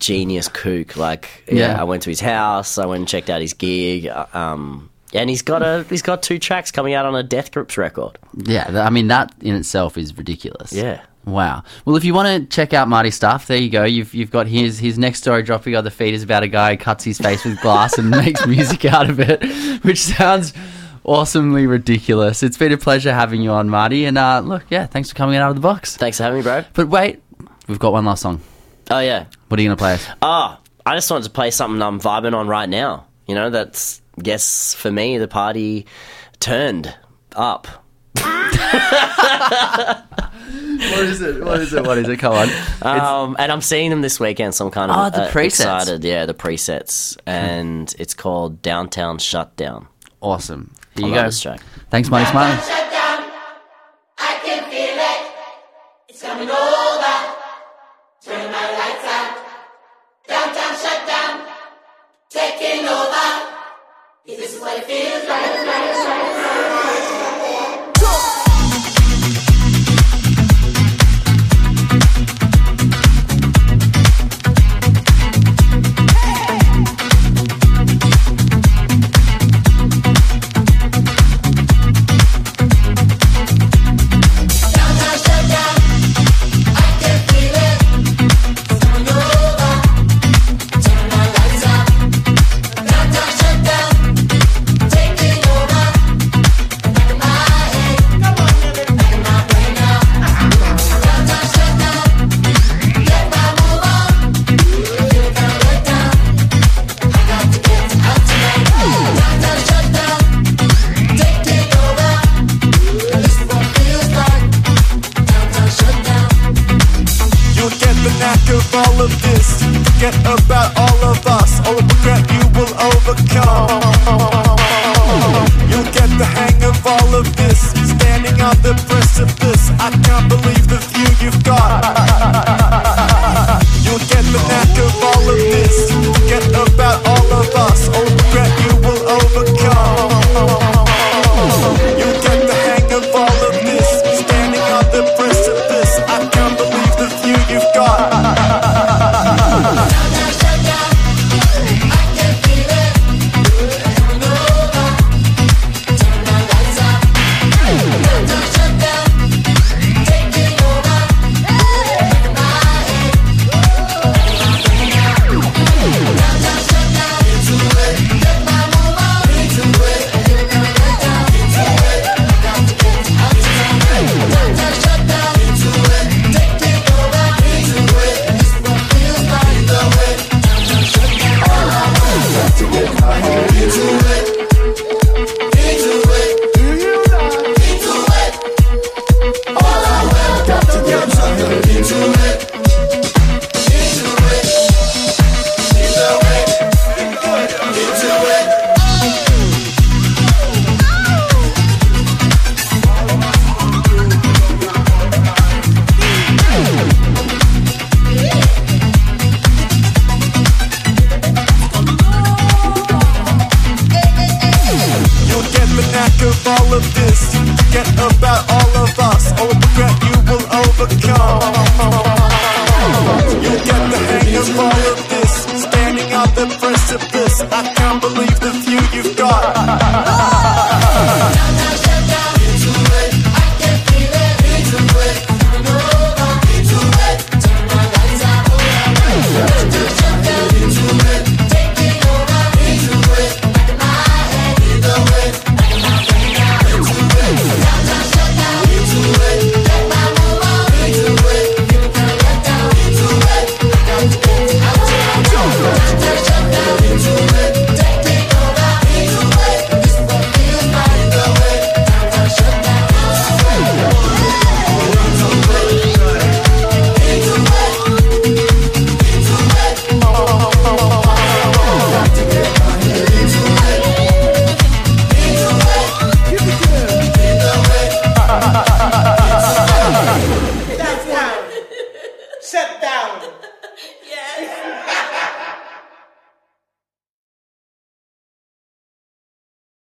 genius kook. Like, yeah, Yeah. I went to his house. I went and checked out his gig. uh, Um, and he's got a he's got two tracks coming out on a Death Grips record. Yeah, I mean that in itself is ridiculous. Yeah. Wow. Well, if you want to check out Marty's stuff, there you go. You've you've got his his next story dropping on the feed is about a guy who cuts his face with glass and makes music out of it, which sounds awesomely ridiculous. It's been a pleasure having you on, Marty. And uh, look, yeah, thanks for coming out of the box. Thanks for having me, bro. But wait, we've got one last song. Oh yeah. What are you gonna play us? Oh, I just wanted to play something I'm vibing on right now. You know, that's guess for me the party turned up. What is it? What is it? What is it? Come on. Um, and I'm seeing them this weekend, so I'm kind of Oh, the uh, presets. excited. Yeah, the presets, and it's called Downtown Shutdown. Awesome. Here I you love go. this track. Thanks, Marty Smiley.